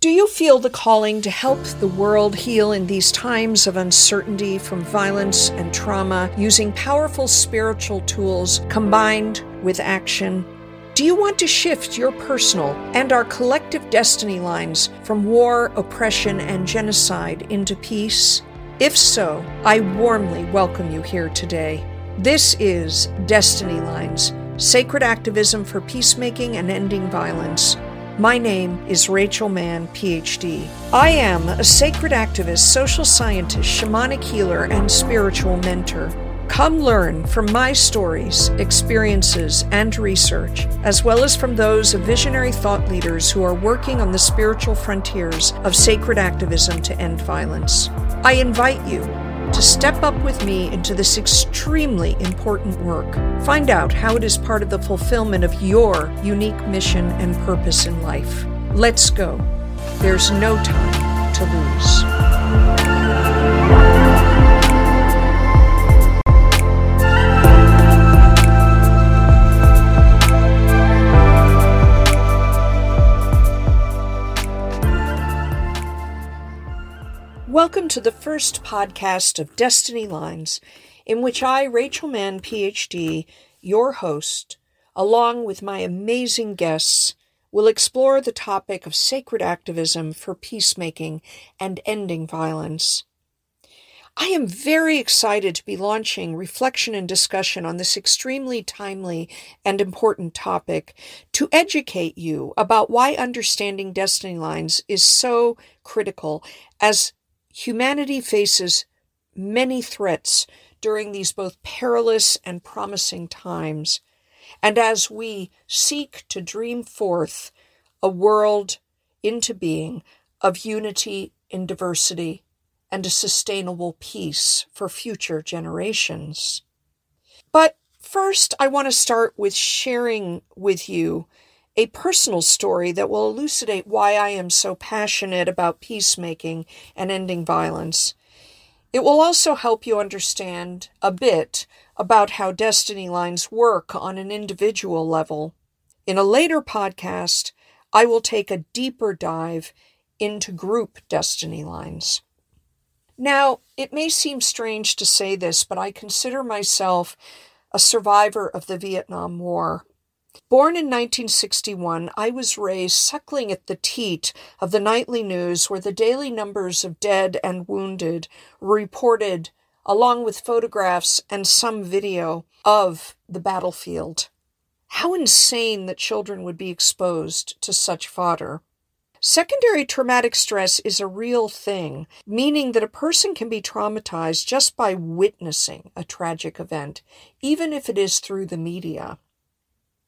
Do you feel the calling to help the world heal in these times of uncertainty from violence and trauma using powerful spiritual tools combined with action? Do you want to shift your personal and our collective destiny lines from war, oppression, and genocide into peace? If so, I warmly welcome you here today. This is Destiny Lines Sacred Activism for Peacemaking and Ending Violence. My name is Rachel Mann, PhD. I am a sacred activist, social scientist, shamanic healer, and spiritual mentor. Come learn from my stories, experiences, and research, as well as from those of visionary thought leaders who are working on the spiritual frontiers of sacred activism to end violence. I invite you to step up with me into this extremely important work. Find out how it is part of the fulfillment of your unique mission and purpose in life. Let's go. There's no time to lose. Welcome to the first podcast of Destiny Lines, in which I, Rachel Mann, PhD, your host, along with my amazing guests, will explore the topic of sacred activism for peacemaking and ending violence. I am very excited to be launching reflection and discussion on this extremely timely and important topic to educate you about why understanding destiny lines is so critical as humanity faces many threats during these both perilous and promising times. And as we seek to dream forth a world into being of unity in diversity and a sustainable peace for future generations. But first, I want to start with sharing with you a personal story that will elucidate why I am so passionate about peacemaking and ending violence. It will also help you understand a bit about how destiny lines work on an individual level. In a later podcast, I will take a deeper dive into group destiny lines. Now, it may seem strange to say this, but I consider myself a survivor of the Vietnam War. Born in 1961, I was raised suckling at the teat of the nightly news where the daily numbers of dead and wounded were reported, along with photographs and some video of the battlefield. How insane that children would be exposed to such fodder. Secondary traumatic stress is a real thing, meaning that a person can be traumatized just by witnessing a tragic event, even if it is through the media.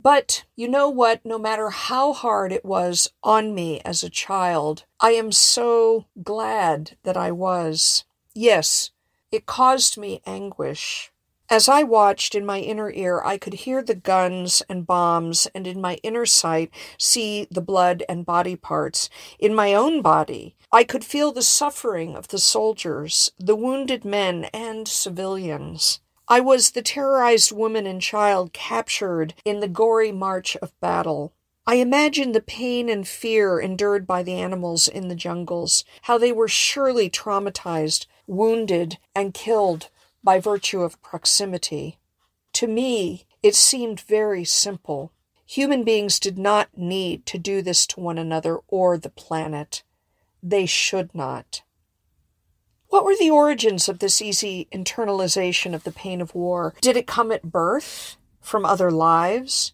But you know what? No matter how hard it was on me as a child, I am so glad that I was. Yes, it caused me anguish. As I watched in my inner ear, I could hear the guns and bombs, and in my inner sight, see the blood and body parts. In my own body, I could feel the suffering of the soldiers, the wounded men, and civilians. I was the terrorized woman and child captured in the gory march of battle. I imagined the pain and fear endured by the animals in the jungles, how they were surely traumatized, wounded, and killed by virtue of proximity. To me, it seemed very simple. Human beings did not need to do this to one another or the planet. They should not. What were the origins of this easy internalization of the pain of war? Did it come at birth from other lives?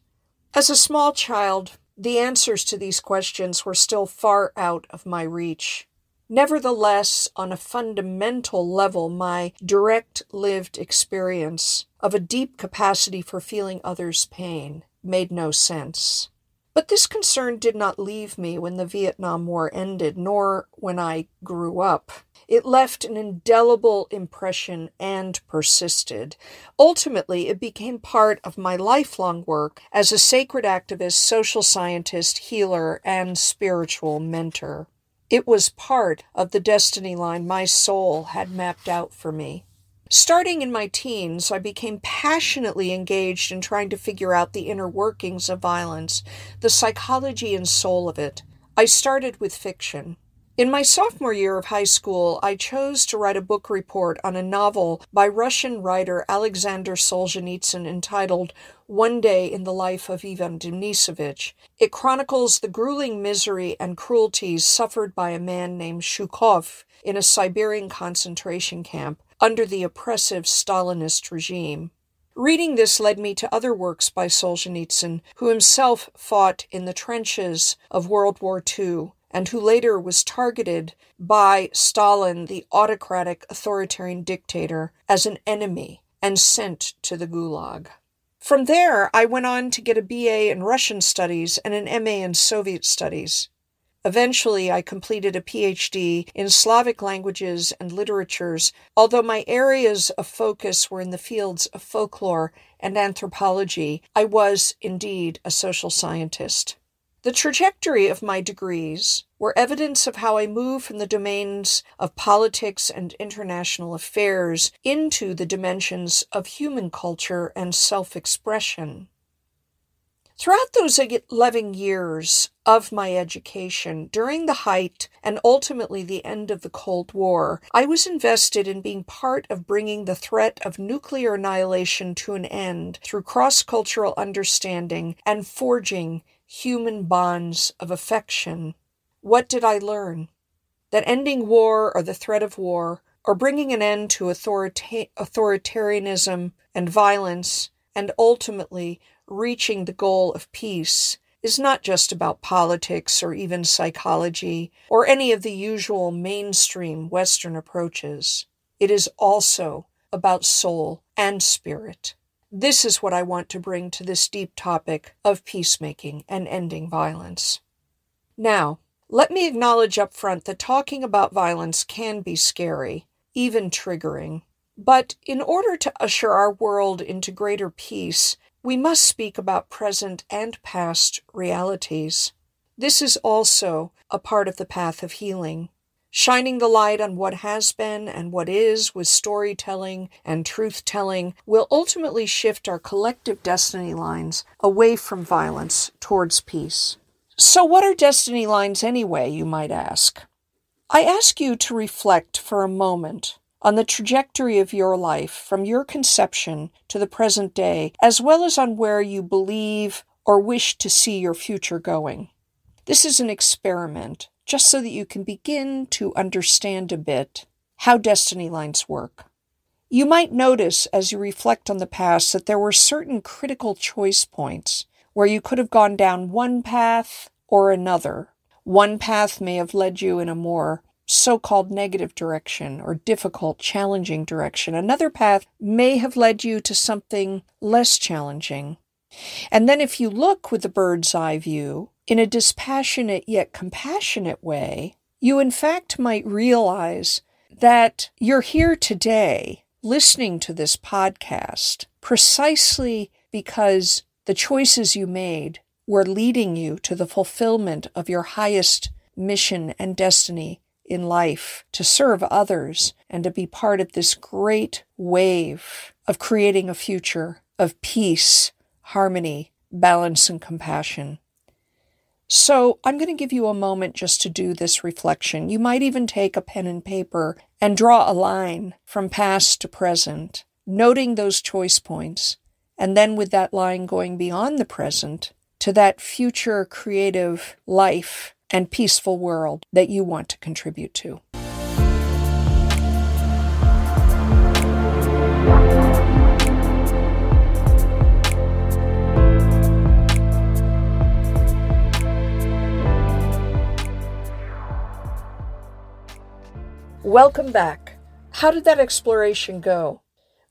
As a small child, the answers to these questions were still far out of my reach. Nevertheless, on a fundamental level, my direct lived experience of a deep capacity for feeling others' pain made no sense. But this concern did not leave me when the Vietnam War ended, nor when I grew up. It left an indelible impression and persisted. Ultimately, it became part of my lifelong work as a sacred activist, social scientist, healer, and spiritual mentor. It was part of the destiny line my soul had mapped out for me. Starting in my teens, I became passionately engaged in trying to figure out the inner workings of violence, the psychology and soul of it. I started with fiction. In my sophomore year of high school, I chose to write a book report on a novel by Russian writer Alexander Solzhenitsyn entitled One Day in the Life of Ivan Denisovich. It chronicles the grueling misery and cruelties suffered by a man named Shukhov in a Siberian concentration camp under the oppressive Stalinist regime. Reading this led me to other works by Solzhenitsyn, who himself fought in the trenches of World War II and who later was targeted by Stalin, the autocratic authoritarian dictator, as an enemy and sent to the Gulag. From there, I went on to get a BA in Russian Studies and an MA in Soviet Studies. Eventually, I completed a PhD in Slavic languages and literatures, although my areas of focus were in the fields of folklore and anthropology. I was indeed a social scientist. The trajectory of my degrees were evidence of how I moved from the domains of politics and international affairs into the dimensions of human culture and self expression. Throughout those 11 years of my education, during the height and ultimately the end of the Cold War, I was invested in being part of bringing the threat of nuclear annihilation to an end through cross cultural understanding and forging human bonds of affection. What did I learn? That ending war or the threat of war, or bringing an end to authorita- authoritarianism and violence, and ultimately reaching the goal of peace is not just about politics or even psychology or any of the usual mainstream Western approaches. It is also about soul and spirit. This is what I want to bring to this deep topic of peacemaking and ending violence. Now, let me acknowledge up front that talking about violence can be scary, even triggering. But in order to usher our world into greater peace, we must speak about present and past realities. This is also a part of the path of healing. Shining the light on what has been and what is with storytelling and truth telling will ultimately shift our collective destiny lines away from violence towards peace. So, what are destiny lines anyway, you might ask? I ask you to reflect for a moment on the trajectory of your life from your conception to the present day, as well as on where you believe or wish to see your future going. This is an experiment, just so that you can begin to understand a bit how destiny lines work. You might notice as you reflect on the past that there were certain critical choice points where you could have gone down one path or another. One path may have led you in a more so called negative direction or difficult, challenging direction. Another path may have led you to something less challenging. And then, if you look with the bird's eye view in a dispassionate yet compassionate way, you in fact might realize that you're here today listening to this podcast precisely because the choices you made were leading you to the fulfillment of your highest mission and destiny in life to serve others and to be part of this great wave of creating a future of peace, harmony, balance, and compassion. So, I'm going to give you a moment just to do this reflection. You might even take a pen and paper and draw a line from past to present, noting those choice points, and then with that line going beyond the present to that future creative life and peaceful world that you want to contribute to. Welcome back. How did that exploration go?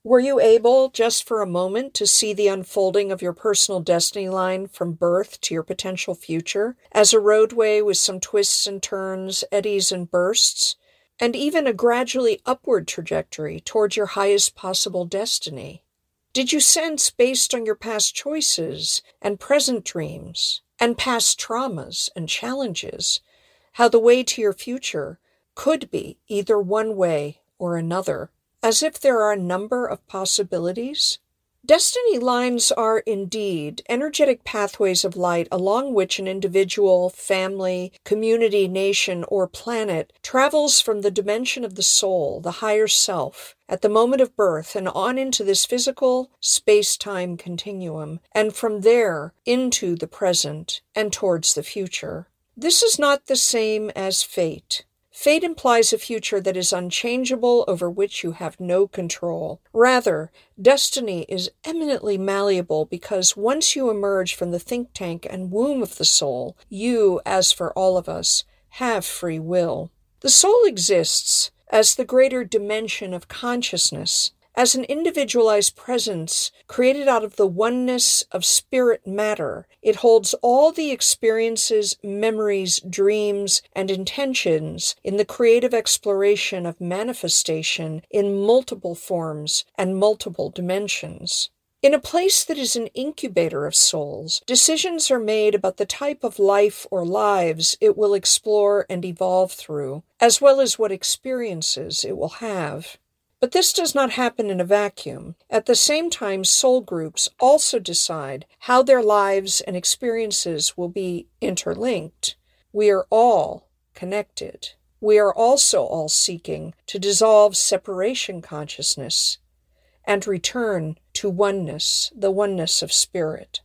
Were you able, just for a moment, to see the unfolding of your personal destiny line from birth to your potential future as a roadway with some twists and turns, eddies and bursts, and even a gradually upward trajectory towards your highest possible destiny? Did you sense, based on your past choices and present dreams and past traumas and challenges, how the way to your future could be either one way or another? As if there are a number of possibilities? Destiny lines are indeed energetic pathways of light along which an individual, family, community, nation, or planet travels from the dimension of the soul, the higher self, at the moment of birth and on into this physical space time continuum, and from there into the present and towards the future. This is not the same as fate. Fate implies a future that is unchangeable, over which you have no control. Rather, destiny is eminently malleable because once you emerge from the think tank and womb of the soul, you, as for all of us, have free will. The soul exists as the greater dimension of consciousness, as an individualized presence created out of the oneness of spirit matter. It holds all the experiences, memories, dreams, and intentions in the creative exploration of manifestation in multiple forms and multiple dimensions. In a place that is an incubator of souls, decisions are made about the type of life or lives it will explore and evolve through, as well as what experiences it will have. But this does not happen in a vacuum. At the same time, soul groups also decide how their lives and experiences will be interlinked. We are all connected. We are also all seeking to dissolve separation consciousness and return to oneness, the oneness of spirit.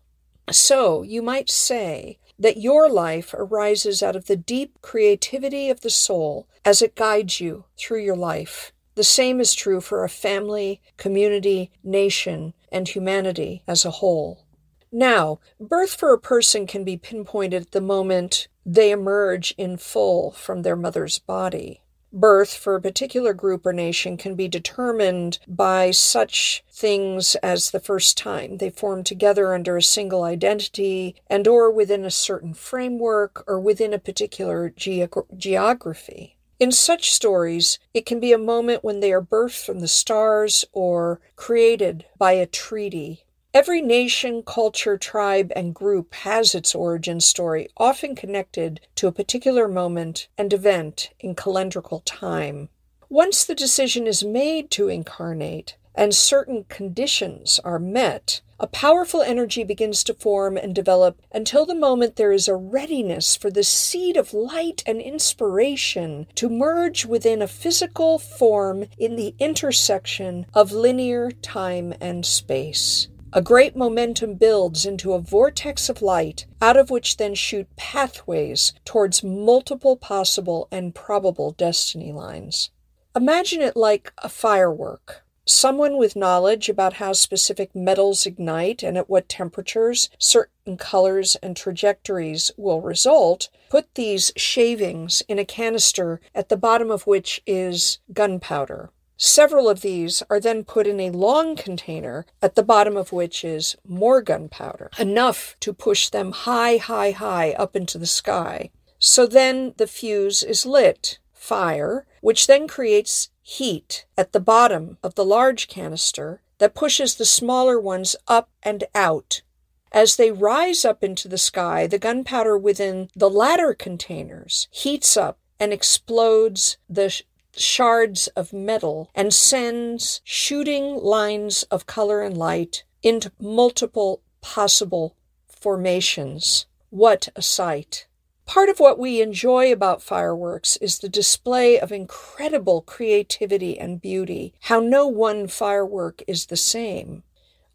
So, you might say that your life arises out of the deep creativity of the soul as it guides you through your life. The same is true for a family, community, nation, and humanity as a whole. Now, birth for a person can be pinpointed at the moment they emerge in full from their mother's body. Birth for a particular group or nation can be determined by such things as the first time they form together under a single identity and or within a certain framework or within a particular geography. In such stories, it can be a moment when they are birthed from the stars or created by a treaty. Every nation, culture, tribe, and group has its origin story, often connected to a particular moment and event in calendrical time. Once the decision is made to incarnate, and certain conditions are met, a powerful energy begins to form and develop until the moment there is a readiness for the seed of light and inspiration to merge within a physical form in the intersection of linear time and space. A great momentum builds into a vortex of light, out of which then shoot pathways towards multiple possible and probable destiny lines. Imagine it like a firework. Someone with knowledge about how specific metals ignite and at what temperatures certain colors and trajectories will result, put these shavings in a canister at the bottom of which is gunpowder. Several of these are then put in a long container at the bottom of which is more gunpowder, enough to push them high, high, high up into the sky. So then the fuse is lit, fire, which then creates heat at the bottom of the large canister that pushes the smaller ones up and out. As they rise up into the sky, the gunpowder within the latter containers heats up and explodes the sh- shards of metal and sends shooting lines of color and light into multiple possible formations. What a sight! Part of what we enjoy about fireworks is the display of incredible creativity and beauty, how no one firework is the same.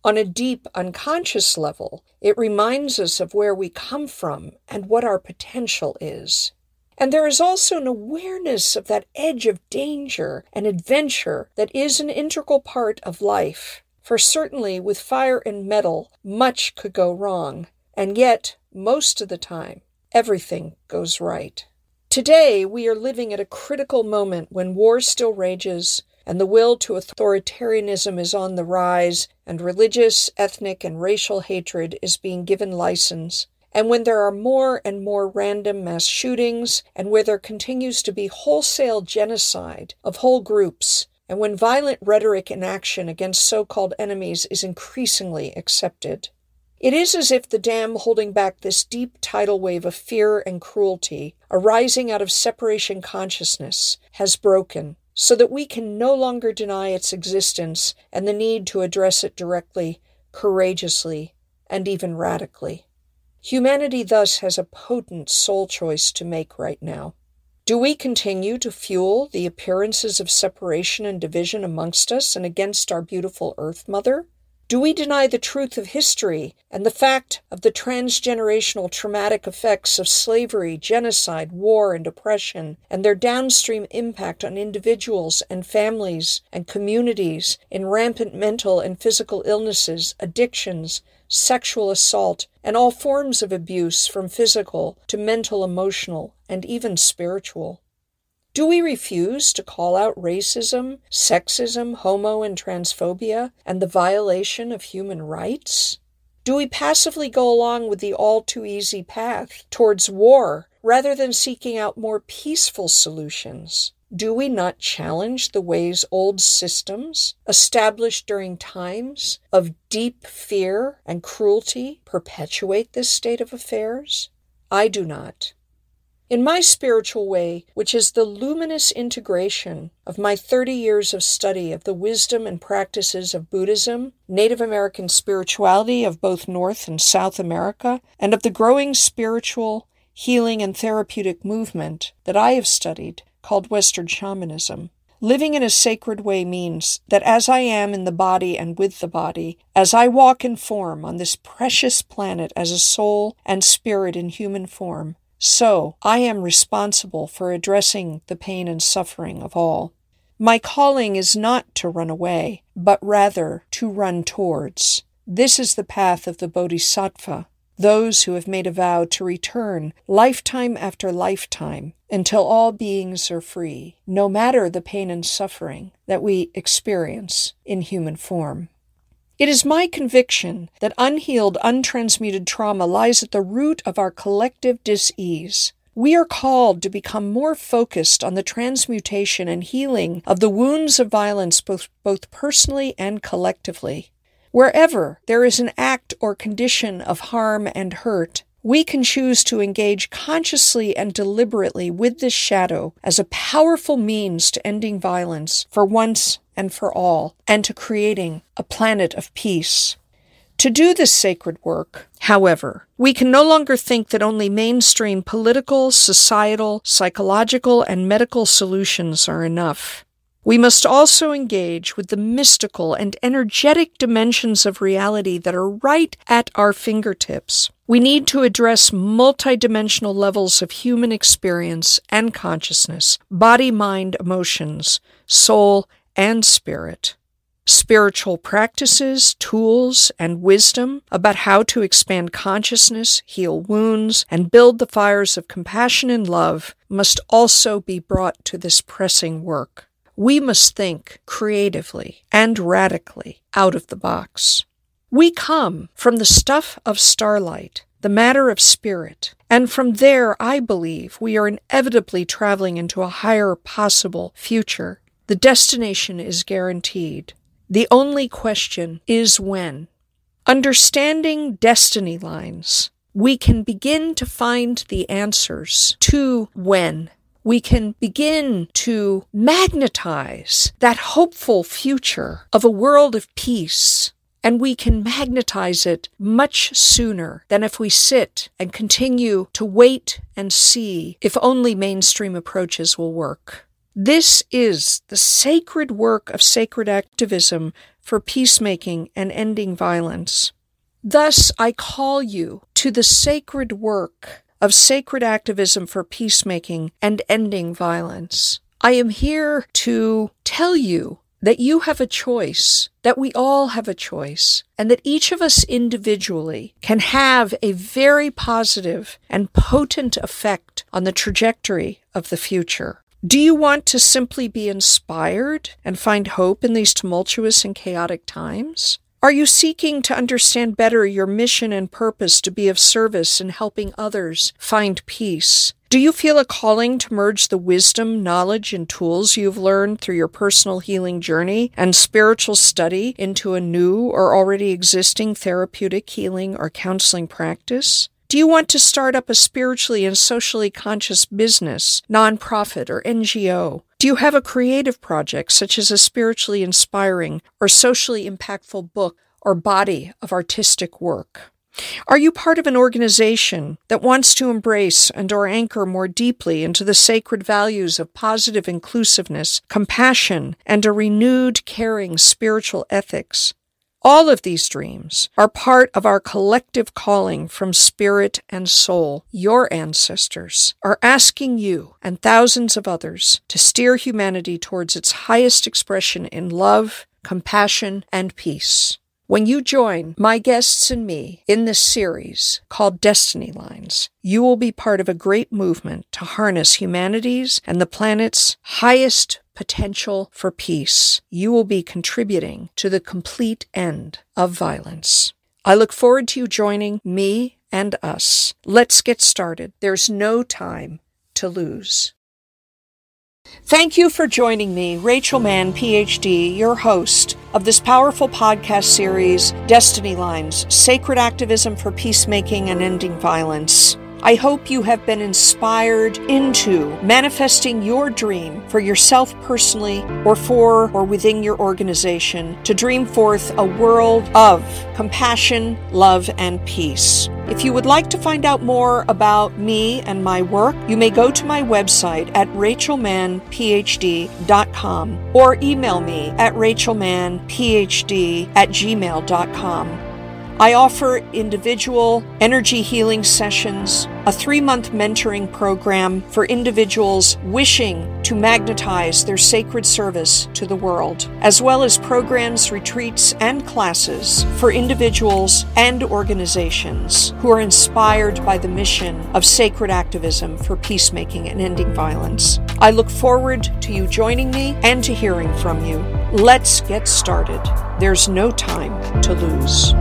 On a deep unconscious level, it reminds us of where we come from and what our potential is. And there is also an awareness of that edge of danger and adventure that is an integral part of life. For certainly with fire and metal, much could go wrong, and yet, most of the time, everything goes right. Today, we are living at a critical moment when war still rages and the will to authoritarianism is on the rise, and religious, ethnic, and racial hatred is being given license, and when there are more and more random mass shootings, and where there continues to be wholesale genocide of whole groups, and when violent rhetoric and action against so called enemies is increasingly accepted. It is as if the dam holding back this deep tidal wave of fear and cruelty arising out of separation consciousness has broken, so that we can no longer deny its existence and the need to address it directly courageously, and even radically. Humanity thus has a potent soul choice to make right now. Do we continue to fuel the appearances of separation and division amongst us and against our beautiful Earth Mother? Do we deny the truth of history and the fact of the transgenerational traumatic effects of slavery, genocide, war, and oppression, and their downstream impact on individuals and families and communities in rampant mental and physical illnesses, addictions, sexual assault, and all forms of abuse from physical to mental, emotional, and even spiritual? Do we refuse to call out racism, sexism, homo and transphobia, and the violation of human rights? Do we passively go along with the all too easy path towards war rather than seeking out more peaceful solutions? Do we not challenge the ways old systems, established during times of deep fear and cruelty, perpetuate this state of affairs? I do not. In my spiritual way, which is the luminous integration of my 30 years of study of the wisdom and practices of Buddhism, Native American spirituality of both North and South America, and of the growing spiritual, healing, and therapeutic movement that I have studied called Western shamanism. Living in a sacred way means that as I am in the body and with the body, as I walk in form on this precious planet as a soul and spirit in human form, so, I am responsible for addressing the pain and suffering of all. My calling is not to run away, but rather to run towards. This is the path of the Bodhisattva, those who have made a vow to return lifetime after lifetime until all beings are free, no matter the pain and suffering that we experience in human form. It is my conviction that unhealed, untransmuted trauma lies at the root of our collective disease. We are called to become more focused on the transmutation and healing of the wounds of violence, both, both personally and collectively. Wherever there is an act or condition of harm and hurt, we can choose to engage consciously and deliberately with this shadow as a powerful means to ending violence for once and for all, and to creating a planet of peace. To do this sacred work, however, we can no longer think that only mainstream political, societal, psychological, and medical solutions are enough. We must also engage with the mystical and energetic dimensions of reality that are right at our fingertips. We need to address multidimensional levels of human experience and consciousness, body, mind, emotions, soul, and spirit. Spiritual practices, tools, and wisdom about how to expand consciousness, heal wounds, and build the fires of compassion and love must also be brought to this pressing work. We must think creatively and radically out of the box. We come from the stuff of starlight, the matter of spirit, and from there I believe we are inevitably traveling into a higher possible future the destination is guaranteed. The only question is when. Understanding destiny lines, we can begin to find the answers to when. We can begin to magnetize that hopeful future of a world of peace and we can magnetize it much sooner than if we sit and continue to wait and see if only mainstream approaches will work. This is the sacred work of sacred activism for peacemaking and ending violence. Thus, I call you to the sacred work of sacred activism for peacemaking and ending violence. I am here to tell you that you have a choice, that we all have a choice, and that each of us individually can have a very positive and potent effect on the trajectory of the future. Do you want to simply be inspired and find hope in these tumultuous and chaotic times? Are you seeking to understand better your mission and purpose to be of service in helping others find peace? Do you feel a calling to merge the wisdom, knowledge, and tools you've learned through your personal healing journey and spiritual study into a new or already existing therapeutic healing or counseling practice? Do you want to start up a spiritually and socially conscious business, nonprofit, or NGO? Do you have a creative project, such as a spiritually inspiring or socially impactful book or body of artistic work? Are you part of an organization that wants to embrace and or anchor more deeply into the sacred values of positive inclusiveness, compassion, and a renewed caring spiritual ethics? All of these dreams are part of our collective calling from spirit and soul. Your ancestors are asking you and thousands of others to steer humanity towards its highest expression in love, compassion, and peace. When you join my guests and me in this series called Destiny Lines, you will be part of a great movement to harness humanity's and the planet's highest potential for peace. You will be contributing to the complete end of violence. I look forward to you joining me and us. Let's get started. There's no time to lose. Thank you for joining me, Rachel Mann, PhD, your host of this powerful podcast series, Destiny Lines Sacred Activism for Peacemaking and Ending Violence. I hope you have been inspired into manifesting your dream for yourself personally or for or within your organization to dream forth a world of compassion, love, and peace. If you would like to find out more about me and my work, you may go to my website at rachelmannphd.com or email me at rachelmannphd at gmail.com. I offer individual energy healing sessions, a three month mentoring program for individuals wishing to magnetize their sacred service to the world, as well as programs, retreats, and classes for individuals and organizations who are inspired by the mission of sacred activism for peacemaking and ending violence. I look forward to you joining me and to hearing from you. Let's get started. There's no time to lose.